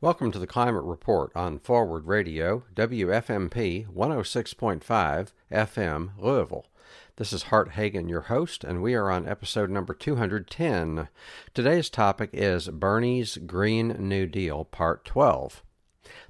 Welcome to the Climate Report on Forward Radio, WFMP 106.5 FM, Louisville. This is Hart Hagen, your host, and we are on episode number 210. Today's topic is Bernie's Green New Deal, Part 12.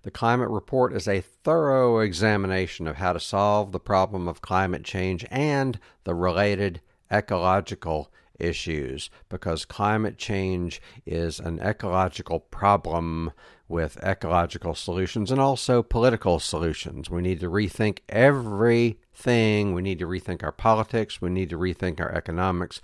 The Climate Report is a thorough examination of how to solve the problem of climate change and the related ecological issues because climate change is an ecological problem with ecological solutions and also political solutions. We need to rethink everything. We need to rethink our politics. We need to rethink our economics.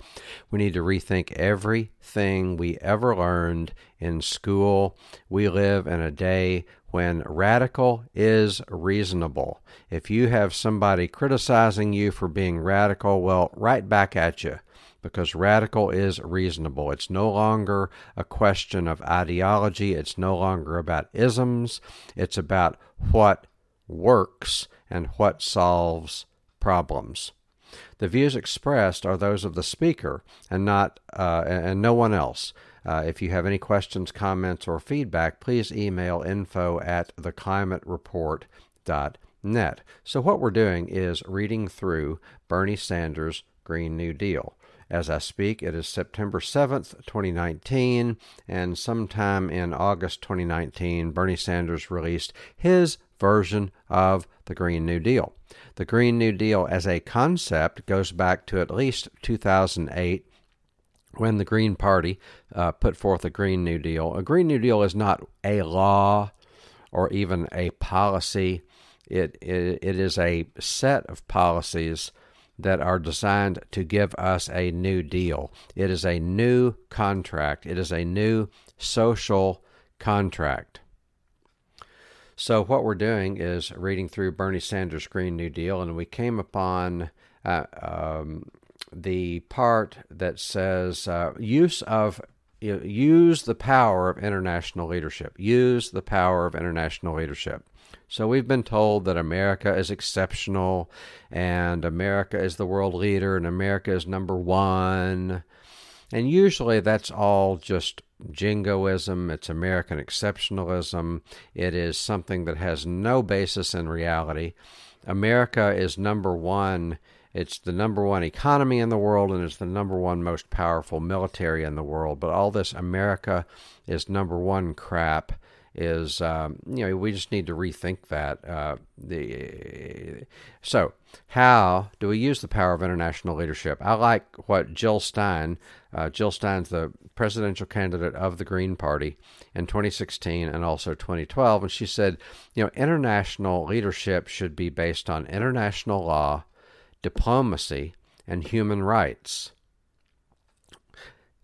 We need to rethink everything we ever learned in school. We live in a day when radical is reasonable. If you have somebody criticizing you for being radical, well, right back at you because radical is reasonable. It's no longer a question of ideology, it's no longer about isms, it's about what works and what solves problems. The views expressed are those of the speaker and not uh, and no one else. Uh, if you have any questions, comments, or feedback, please email info at theclimatereport.net. So, what we're doing is reading through Bernie Sanders' Green New Deal. As I speak, it is September 7th, 2019, and sometime in August 2019, Bernie Sanders released his version of the Green New Deal. The Green New Deal as a concept goes back to at least 2008 when the Green Party uh, put forth a Green New Deal. A Green New Deal is not a law or even a policy, it, it, it is a set of policies that are designed to give us a new deal. It is a new contract, it is a new social contract. So, what we're doing is reading through Bernie Sanders' Green New Deal, and we came upon uh, um, the part that says uh, use of use the power of international leadership. Use the power of international leadership. So we've been told that America is exceptional and America is the world leader and America is number one. And usually that's all just jingoism, it's American exceptionalism, it is something that has no basis in reality. America is number one. It's the number one economy in the world and it's the number one most powerful military in the world. But all this America is number one crap is um, you know we just need to rethink that. Uh, the so how do we use the power of international leadership? I like what Jill Stein. Uh, Jill Stein's the presidential candidate of the Green Party in 2016 and also 2012, and she said, you know, international leadership should be based on international law, diplomacy, and human rights.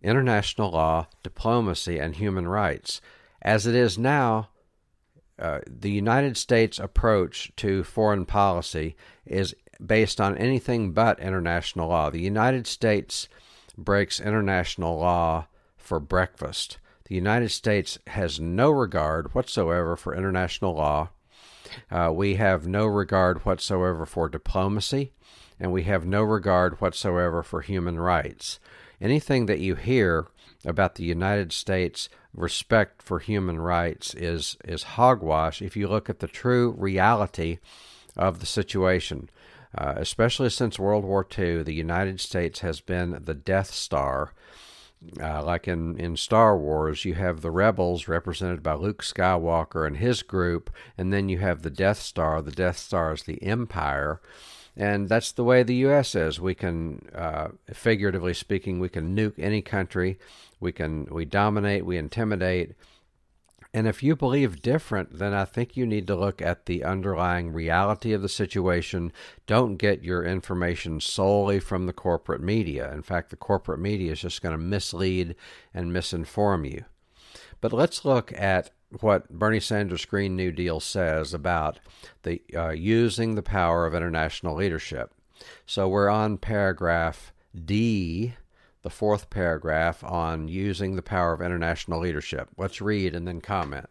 International law, diplomacy, and human rights. As it is now, uh, the United States approach to foreign policy is based on anything but international law. The United States breaks international law for breakfast. The United States has no regard whatsoever for international law. Uh, we have no regard whatsoever for diplomacy, and we have no regard whatsoever for human rights. Anything that you hear about the United States respect for human rights is is hogwash if you look at the true reality of the situation. Uh, especially since World War II, the United States has been the Death Star. Uh, like in, in Star Wars, you have the rebels represented by Luke Skywalker and his group, and then you have the Death Star. The Death Star is the Empire. And that's the way the U.S. is. We can, uh, figuratively speaking, we can nuke any country. We can we dominate. We intimidate. And if you believe different, then I think you need to look at the underlying reality of the situation. Don't get your information solely from the corporate media. In fact, the corporate media is just going to mislead and misinform you. But let's look at what Bernie Sanders' Green New Deal says about the uh, using the power of international leadership. So we're on paragraph D, the fourth paragraph on using the power of international leadership. Let's read and then comment.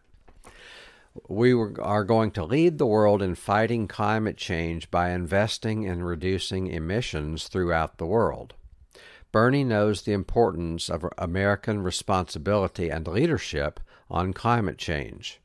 We are going to lead the world in fighting climate change by investing in reducing emissions throughout the world. Bernie knows the importance of American responsibility and leadership on climate change.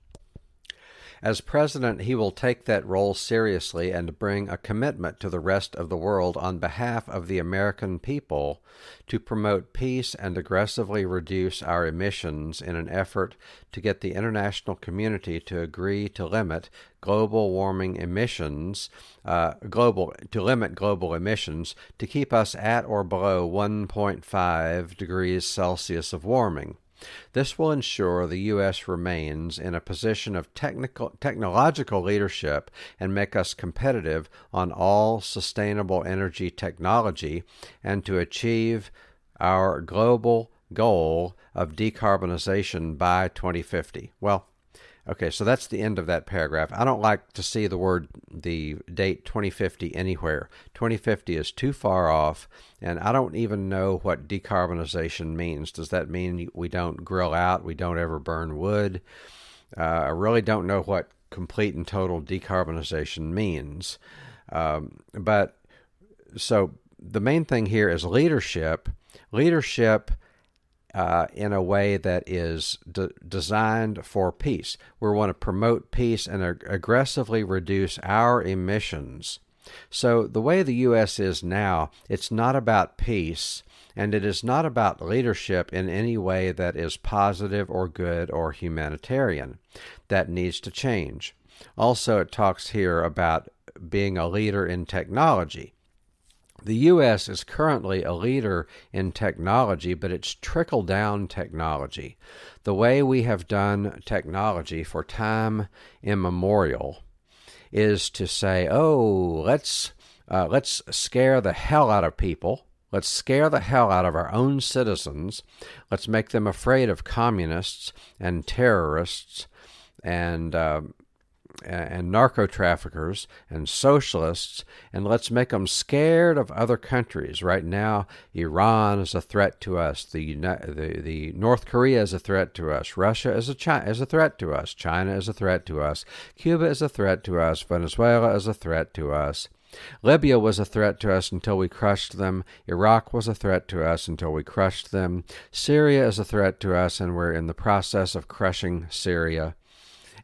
As president, he will take that role seriously and bring a commitment to the rest of the world on behalf of the American people to promote peace and aggressively reduce our emissions in an effort to get the international community to agree to limit global warming emissions, uh, global to limit global emissions to keep us at or below 1.5 degrees Celsius of warming. This will ensure the U.S. remains in a position of technical, technological leadership and make us competitive on all sustainable energy technology and to achieve our global goal of decarbonization by 2050. Well, Okay, so that's the end of that paragraph. I don't like to see the word, the date 2050 anywhere. 2050 is too far off, and I don't even know what decarbonization means. Does that mean we don't grill out, we don't ever burn wood? Uh, I really don't know what complete and total decarbonization means. Um, but so the main thing here is leadership. Leadership uh, in a way that is de- designed for peace. We want to promote peace and ag- aggressively reduce our emissions. So, the way the U.S. is now, it's not about peace, and it is not about leadership in any way that is positive or good or humanitarian. That needs to change. Also, it talks here about being a leader in technology. The U.S. is currently a leader in technology, but it's trickle down technology. The way we have done technology for time immemorial is to say, oh, let's, uh, let's scare the hell out of people. Let's scare the hell out of our own citizens. Let's make them afraid of communists and terrorists and uh, and narco traffickers and socialists, and let's make them scared of other countries. Right now, Iran is a threat to us. The the, the North Korea is a threat to us. Russia is a China, is a threat to us. China is a threat to us. Cuba is a threat to us. Venezuela is a threat to us. Libya was a threat to us until we crushed them. Iraq was a threat to us until we crushed them. Syria is a threat to us, and we're in the process of crushing Syria.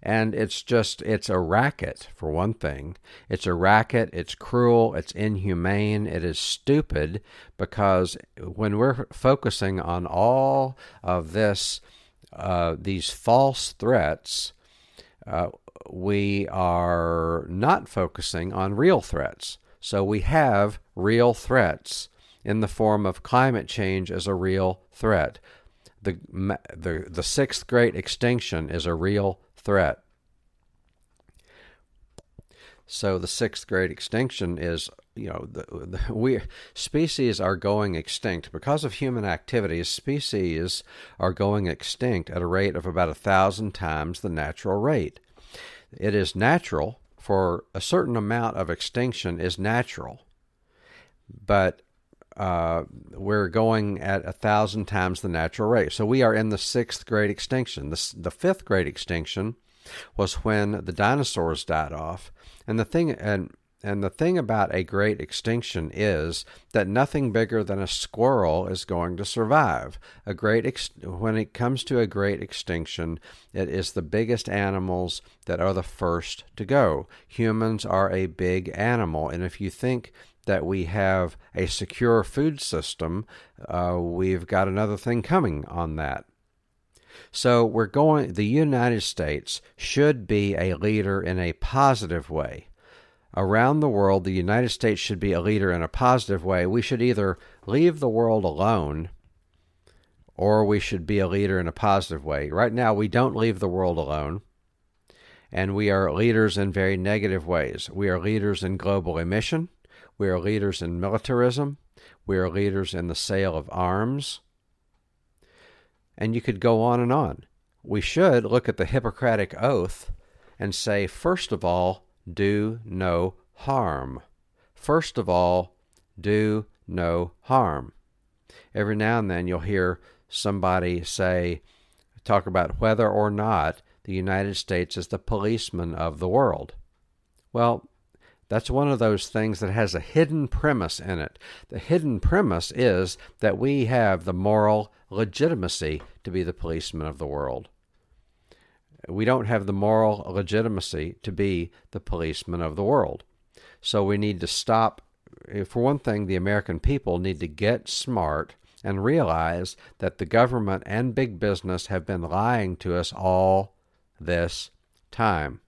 And it's just, it's a racket, for one thing. It's a racket, it's cruel, it's inhumane, it is stupid because when we're focusing on all of this, uh, these false threats, uh, we are not focusing on real threats. So we have real threats in the form of climate change as a real threat. The, the, the sixth great extinction is a real threat. So the sixth great extinction is, you know, the, the, we species are going extinct because of human activities. Species are going extinct at a rate of about a thousand times the natural rate. It is natural for a certain amount of extinction is natural, but uh, we're going at a thousand times the natural rate. So we are in the sixth great extinction. The, the fifth great extinction was when the dinosaurs died off. And the thing and and the thing about a great extinction is that nothing bigger than a squirrel is going to survive. A great ex- when it comes to a great extinction, it is the biggest animals that are the first to go. Humans are a big animal, and if you think that we have a secure food system, uh, we've got another thing coming on that. So we're going, the United States should be a leader in a positive way. Around the world, the United States should be a leader in a positive way. We should either leave the world alone or we should be a leader in a positive way. Right now, we don't leave the world alone, and we are leaders in very negative ways. We are leaders in global emission, we are leaders in militarism, we are leaders in the sale of arms and you could go on and on. We should look at the Hippocratic Oath and say, first of all, do no harm. First of all, do no harm. Every now and then you'll hear somebody say, talk about whether or not the United States is the policeman of the world. Well, that's one of those things that has a hidden premise in it. The hidden premise is that we have the moral legitimacy to be the policeman of the world. we don't have the moral legitimacy to be the policemen of the world. So we need to stop. Eh, for one thing, the American people need to get smart and realize that the government and big business have been lying to us all this time.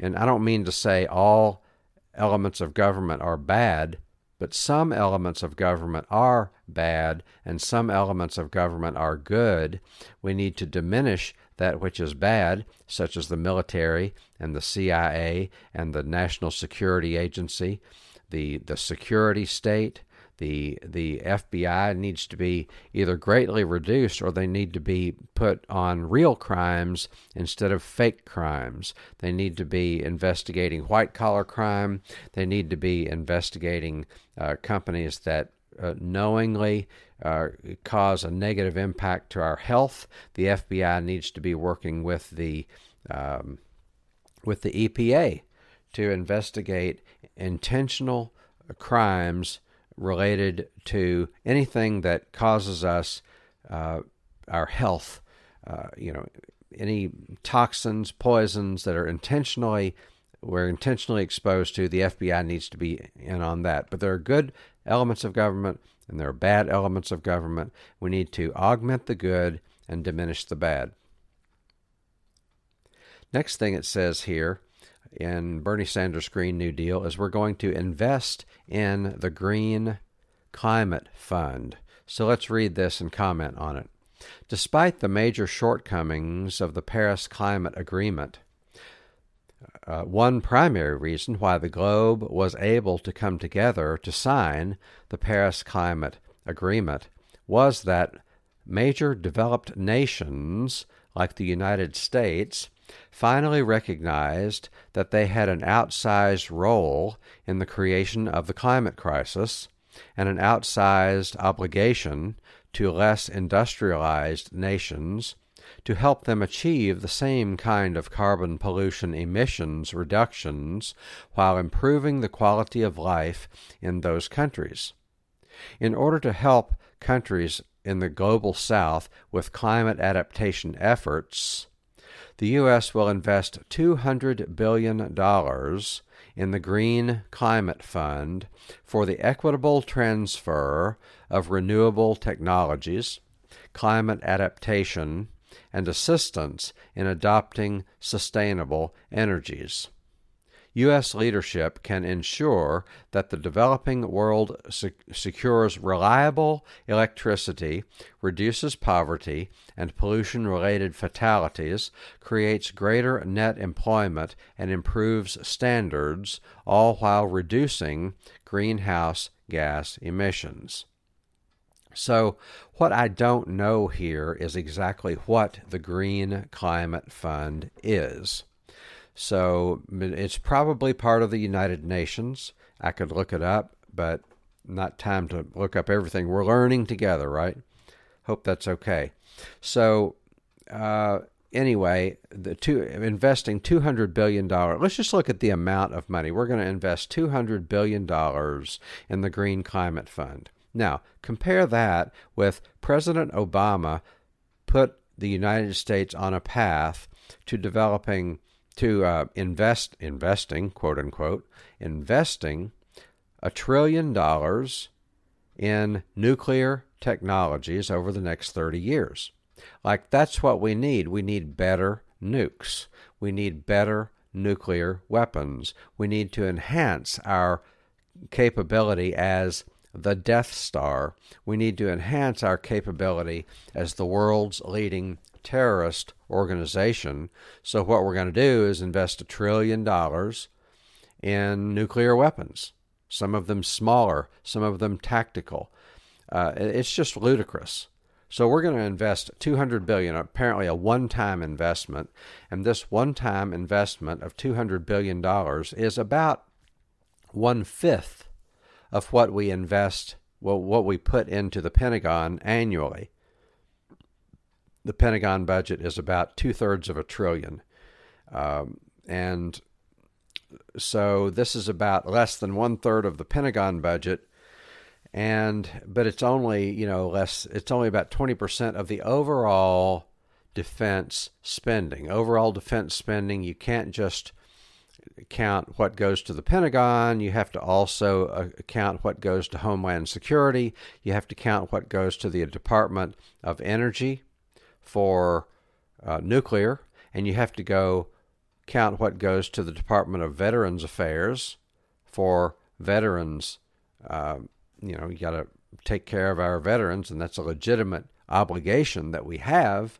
And I don't mean to say all elements of government are bad, but some elements of government are bad and some elements of government are good. We need to diminish that which is bad, such as the military and the CIA and the National Security Agency, the, the security state, the the FBI needs to be either greatly reduced or they need to be put on real crimes instead of fake crimes. They need to be investigating white collar crime. They need to be investigating uh, companies that uh, knowingly uh, cause a negative impact to our health. The FBI needs to be working with the um, with the EPA to investigate intentional crimes related to anything that causes us uh, our health. Uh, you know, any toxins, poisons that are intentionally we're intentionally exposed to. The FBI needs to be in on that. But there are good elements of government and there are bad elements of government. We need to augment the good and diminish the bad. Next thing it says here in Bernie Sanders' Green New Deal is we're going to invest in the Green Climate Fund. So let's read this and comment on it. Despite the major shortcomings of the Paris Climate Agreement, uh, one primary reason why the globe was able to come together to sign the Paris Climate Agreement was that major developed nations like the United States finally recognized that they had an outsized role in the creation of the climate crisis and an outsized obligation to less industrialized nations to help them achieve the same kind of carbon pollution emissions reductions while improving the quality of life in those countries. In order to help countries in the global south with climate adaptation efforts, the U.S. will invest $200 billion in the Green Climate Fund for the equitable transfer of renewable technologies, climate adaptation, and assistance in adopting sustainable energies. U.S. leadership can ensure that the developing world secures reliable electricity, reduces poverty and pollution related fatalities, creates greater net employment, and improves standards, all while reducing greenhouse gas emissions. So, what I don't know here is exactly what the Green Climate Fund is. So it's probably part of the United Nations. I could look it up, but not time to look up everything. We're learning together, right? Hope that's okay. So, uh, anyway, the two investing two hundred billion dollars. Let's just look at the amount of money we're going to invest. Two hundred billion dollars in the Green Climate Fund. Now, compare that with President Obama put the United States on a path to developing to uh, invest investing quote unquote investing a trillion dollars in nuclear technologies over the next 30 years. Like that's what we need. We need better nukes. We need better nuclear weapons. We need to enhance our capability as the Death Star. We need to enhance our capability as the world's leading terrorist organization. So, what we're going to do is invest a trillion dollars in nuclear weapons, some of them smaller, some of them tactical. Uh, it's just ludicrous. So we're going to invest 200 billion, apparently a one-time investment, and this one-time investment of 200 billion dollars is about one fifth of what we invest, well, what we put into the Pentagon annually the Pentagon budget is about two thirds of a trillion. Um, and so this is about less than one third of the Pentagon budget. And but it's only you know less. It's only about twenty percent of the overall defense spending. Overall defense spending, you can't just count what goes to the Pentagon. You have to also uh, count what goes to Homeland Security. You have to count what goes to the Department of Energy for uh, nuclear. And you have to go count what goes to the Department of Veterans Affairs for veterans. Uh, you know, you got to take care of our veterans, and that's a legitimate obligation that we have.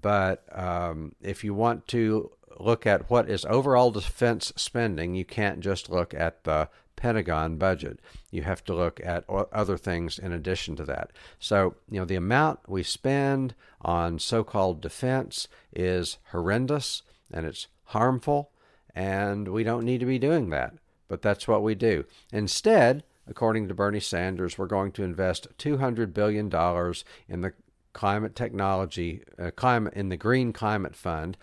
But um, if you want to look at what is overall defense spending, you can't just look at the Pentagon budget. You have to look at other things in addition to that. So, you know, the amount we spend on so called defense is horrendous and it's harmful, and we don't need to be doing that. But that's what we do. Instead, according to Bernie Sanders, we're going to invest $200 billion in the climate technology, uh, climate in the Green Climate Fund,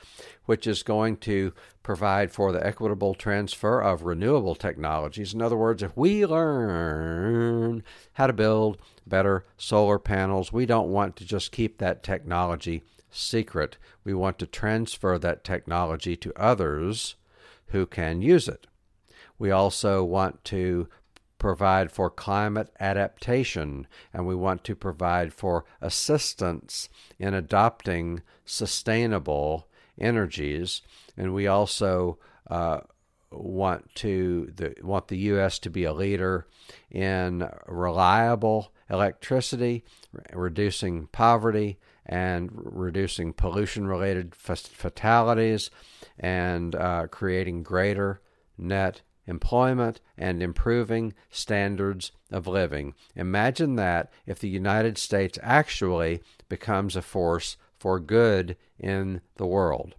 which is going to provide for the equitable transfer of renewable technologies. In other words, if we learn how to build better solar panels, we don't want to just keep that technology secret. We want to transfer that technology to others who can use it. We also want to provide for climate adaptation, and we want to provide for assistance in adopting sustainable energies. And we also uh, want to the, want the U.S. to be a leader in reliable electricity, reducing poverty, and reducing pollution-related fatalities, and uh, creating greater net employment, and improving standards of living. Imagine that if the United States actually becomes a force for good in the world.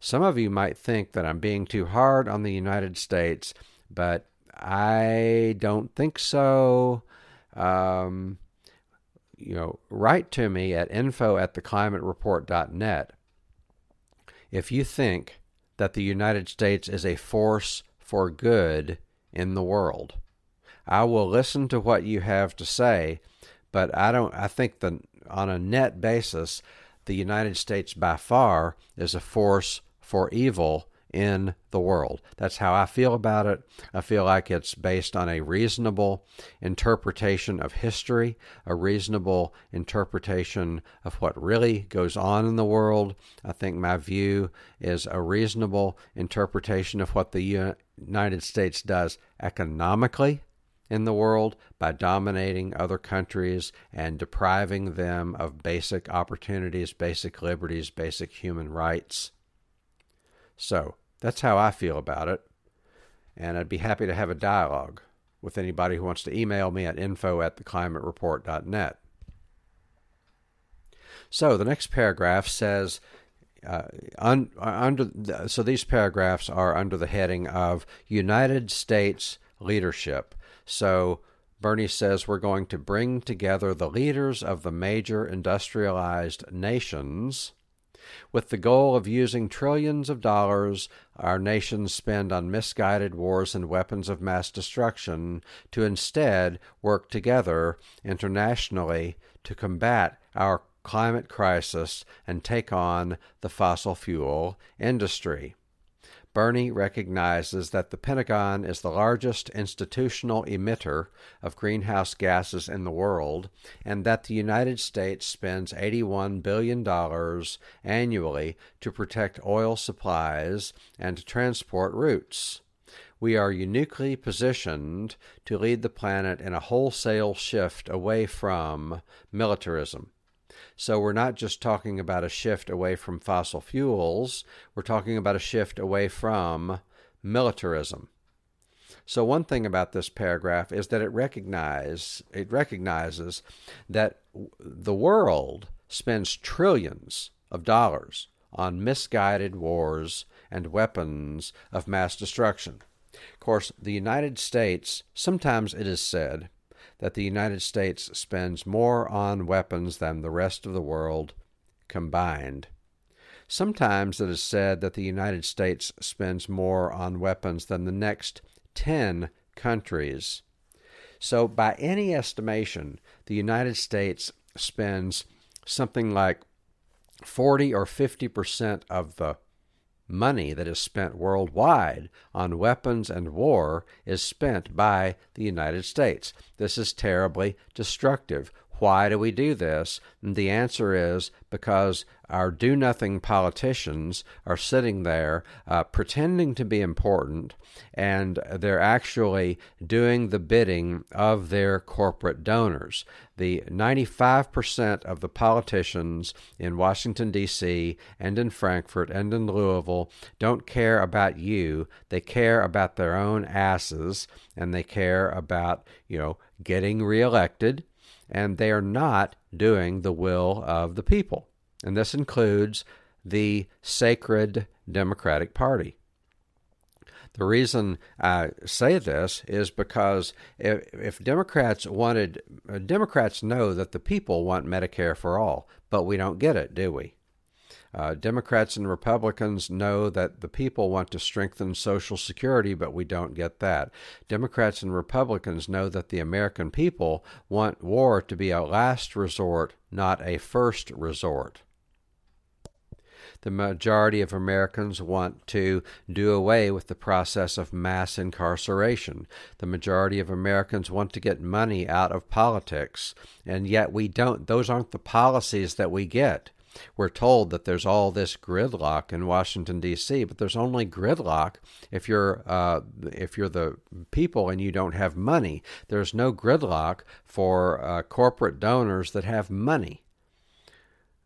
Some of you might think that I'm being too hard on the United States, but I don't think so. Um, you know, write to me at info at theclimatereport.net if you think that the United States is a force for good in the world. I will listen to what you have to say, but I don't I think that on a net basis the United States by far is a force for evil in the world. That's how I feel about it. I feel like it's based on a reasonable interpretation of history, a reasonable interpretation of what really goes on in the world. I think my view is a reasonable interpretation of what the United States does economically in the world by dominating other countries and depriving them of basic opportunities, basic liberties, basic human rights. So, that's how I feel about it. And I'd be happy to have a dialogue with anybody who wants to email me at info at theclimatereport.net. So the next paragraph says, uh, un, uh, under so these paragraphs are under the heading of United States leadership. So Bernie says we're going to bring together the leaders of the major industrialized nations with the goal of using trillions of dollars our nations spend on misguided wars and weapons of mass destruction to instead work together internationally to combat our climate crisis and take on the fossil fuel industry. Bernie recognizes that the Pentagon is the largest institutional emitter of greenhouse gases in the world and that the United States spends $81 billion annually to protect oil supplies and transport routes. We are uniquely positioned to lead the planet in a wholesale shift away from militarism. So we're not just talking about a shift away from fossil fuels, we're talking about a shift away from militarism. So one thing about this paragraph is that it recognize it recognizes that the world spends trillions of dollars on misguided wars and weapons of mass destruction. Of course, the United States, sometimes it is said, that the United States spends more on weapons than the rest of the world combined. Sometimes it is said that the United States spends more on weapons than the next 10 countries. So, by any estimation, the United States spends something like 40 or 50 percent of the money that is spent worldwide on weapons and war is spent by the United States. This is terribly destructive. Why do we do this? And the answer is because our do nothing politicians are sitting there uh, pretending to be important, and they're actually doing the bidding of their corporate donors. The 95% of the politicians in Washington, D.C., and in Frankfort and in Louisville don't care about you. They care about their own asses, and they care about, you know, getting reelected and they are not doing the will of the people. And this includes the sacred Democratic Party. The reason I say this is because if, if, Democrats wanted, uh, Democrats know that the people want Medicare for all, but we don't get it, do we? Uh, Democrats and Republicans know that the people want to strengthen Social Security, but we don't get that. Democrats and Republicans know that the American people want war to be a last resort, not a first resort. The majority of Americans want to do away with the process of mass incarceration. The majority of Americans want to get money out of politics, and yet we don't. Those aren't the policies that we get. We're told that there's all this gridlock in Washington D.C., but there's only gridlock if you're uh, if you're the people and you don't have money. There's no gridlock for uh, corporate donors that have money.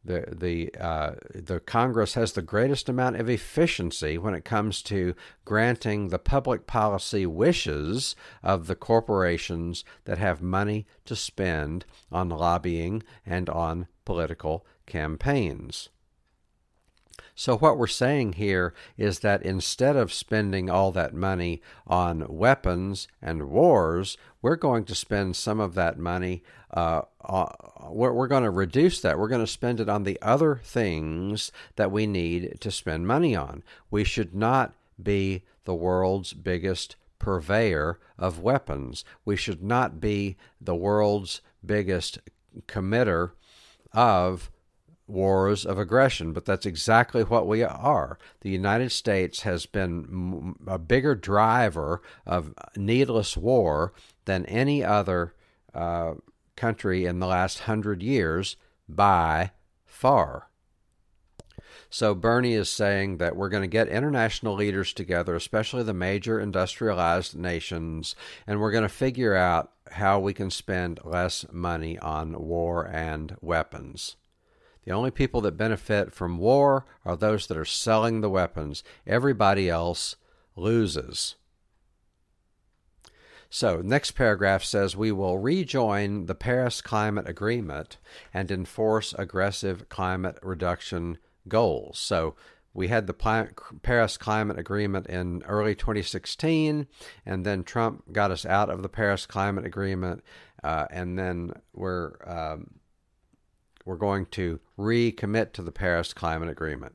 The the uh, the Congress has the greatest amount of efficiency when it comes to granting the public policy wishes of the corporations that have money to spend on lobbying and on political campaigns. So, what we're saying here is that instead of spending all that money on weapons and wars, we're going to spend some of that money. Uh, uh, we're, we're going to reduce that. We're going to spend it on the other things that we need to spend money on. We should not be the world's biggest purveyor of weapons. We should not be the world's biggest committer of wars of aggression, but that's exactly what we are. The United States has been a bigger driver of needless war than any other uh, country in the last hundred years by far. So Bernie is saying that we're going to get international leaders together, especially the major industrialized nations, and we're going to figure out how we can spend less money on war and weapons. The only people that benefit from war are those that are selling the weapons. Everybody else loses. So, next paragraph says we will rejoin the Paris Climate Agreement and enforce aggressive climate reduction goals. So, we had the Paris Climate Agreement in early 2016, and then Trump got us out of the Paris Climate Agreement, uh, and then we're um, we're going to recommit to the Paris Climate Agreement.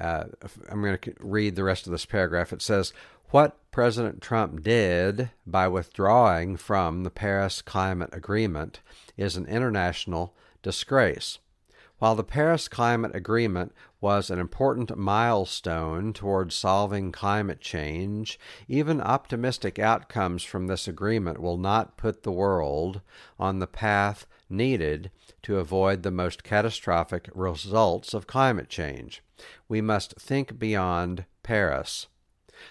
Uh, I'm going to read the rest of this paragraph. It says, What President Trump did by withdrawing from the Paris Climate Agreement is an international disgrace. While the Paris Climate Agreement was an important milestone towards solving climate change, even optimistic outcomes from this agreement will not put the world on the path needed to avoid the most catastrophic results of climate change. We must think beyond Paris.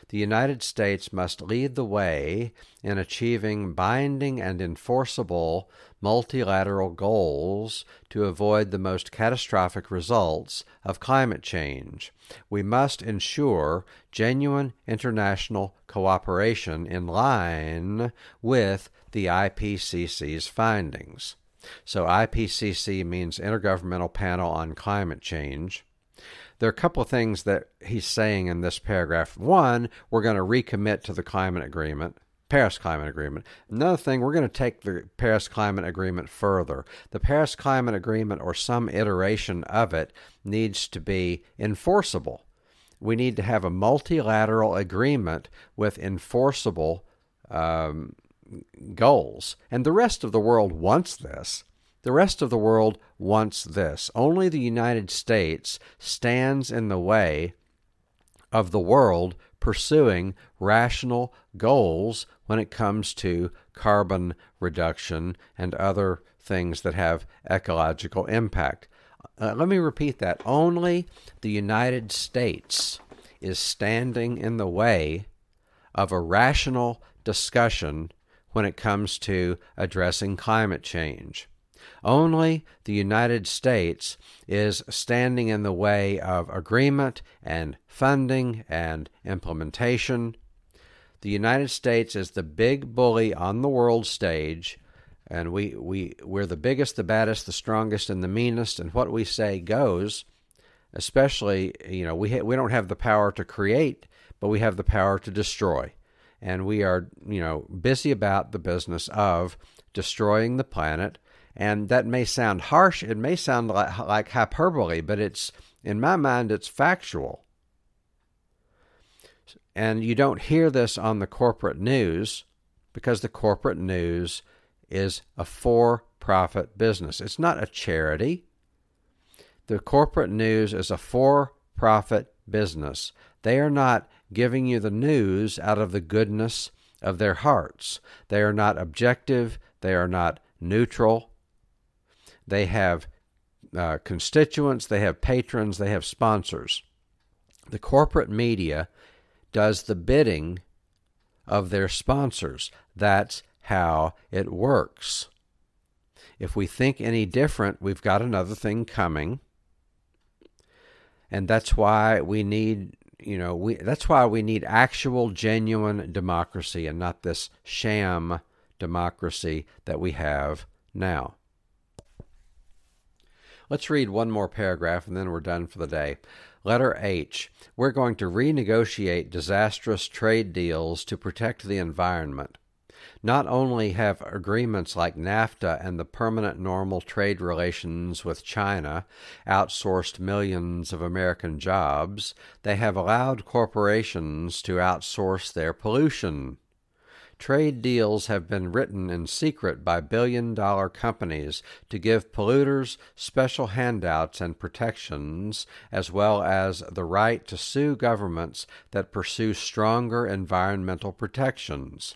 The United States must lead the way in achieving binding and enforceable multilateral goals to avoid the most catastrophic results of climate change. We must ensure genuine international cooperation in line with the IPCC's findings. So IPCC means Intergovernmental Panel on Climate Change. There are a couple of things that he's saying in this paragraph. One, we're going to recommit to the climate agreement. Paris Climate Agreement. Another thing, we're going to take the Paris Climate Agreement further. The Paris Climate Agreement, or some iteration of it, needs to be enforceable. We need to have a multilateral agreement with enforceable um, goals. And the rest of the world wants this. The rest of the world wants this. Only the United States stands in the way of the world pursuing rational goals when it comes to carbon reduction and other things that have ecological impact. Uh, let me repeat that. Only the United States is standing in the way of a rational discussion when it comes to addressing climate change. Only the United States is standing in the way of agreement and funding and implementation. The United States is the big bully on the world stage, and we, we, we're the biggest, the baddest, the strongest, and the meanest, and what we say goes. Especially, you know, we, ha- we don't have the power to create, but we have the power to destroy. And we are, you know, busy about the business of destroying the planet and that may sound harsh, it may sound like, like hyperbole, but it's in my mind it's factual. And you don't hear this on the corporate news because the corporate news is a for profit business. It's not a charity. The corporate news is a for profit business. They are not giving you the news out of the goodness of their hearts. They are not objective. They are not neutral. They have uh, constituents, they have patrons, they have sponsors. The corporate media does the bidding of their sponsors. That's how it works. If we think any different, we've got another thing coming. And that's why we need, you know, we that's why we need actual genuine democracy and not this sham democracy that we have now. Let's read one more paragraph and then we're done for the day. Letter H. We're going to renegotiate disastrous trade deals to protect the environment. Not only have agreements like NAFTA and the permanent normal trade relations with China outsourced millions of American jobs, they have allowed corporations to outsource their pollution. Trade deals have been written in secret by billion dollar companies to give polluters special handouts and protections, as well as the right to sue governments that pursue stronger environmental protections.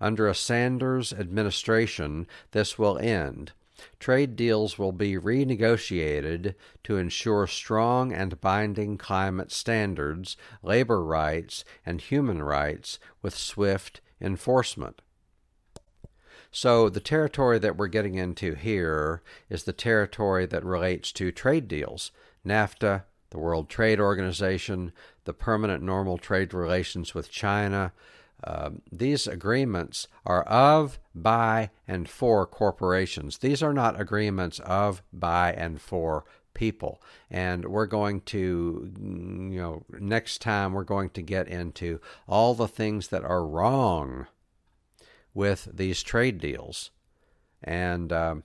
Under a Sanders administration, this will end. Trade deals will be renegotiated to ensure strong and binding climate standards, labor rights, and human rights with swift enforcement. So, the territory that we're getting into here is the territory that relates to trade deals NAFTA, the World Trade Organization, the permanent normal trade relations with China. Uh, these agreements are of, by, and for corporations. These are not agreements of, by, and for people. And we're going to, you know, next time we're going to get into all the things that are wrong with these trade deals. And um,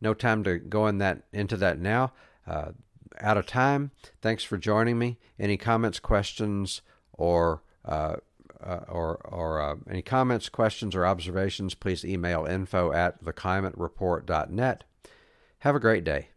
no time to go in that into that now. Uh, out of time. Thanks for joining me. Any comments, questions, or uh, uh, or, or uh, any comments, questions, or observations, please email info at theclimatereport.net. Have a great day.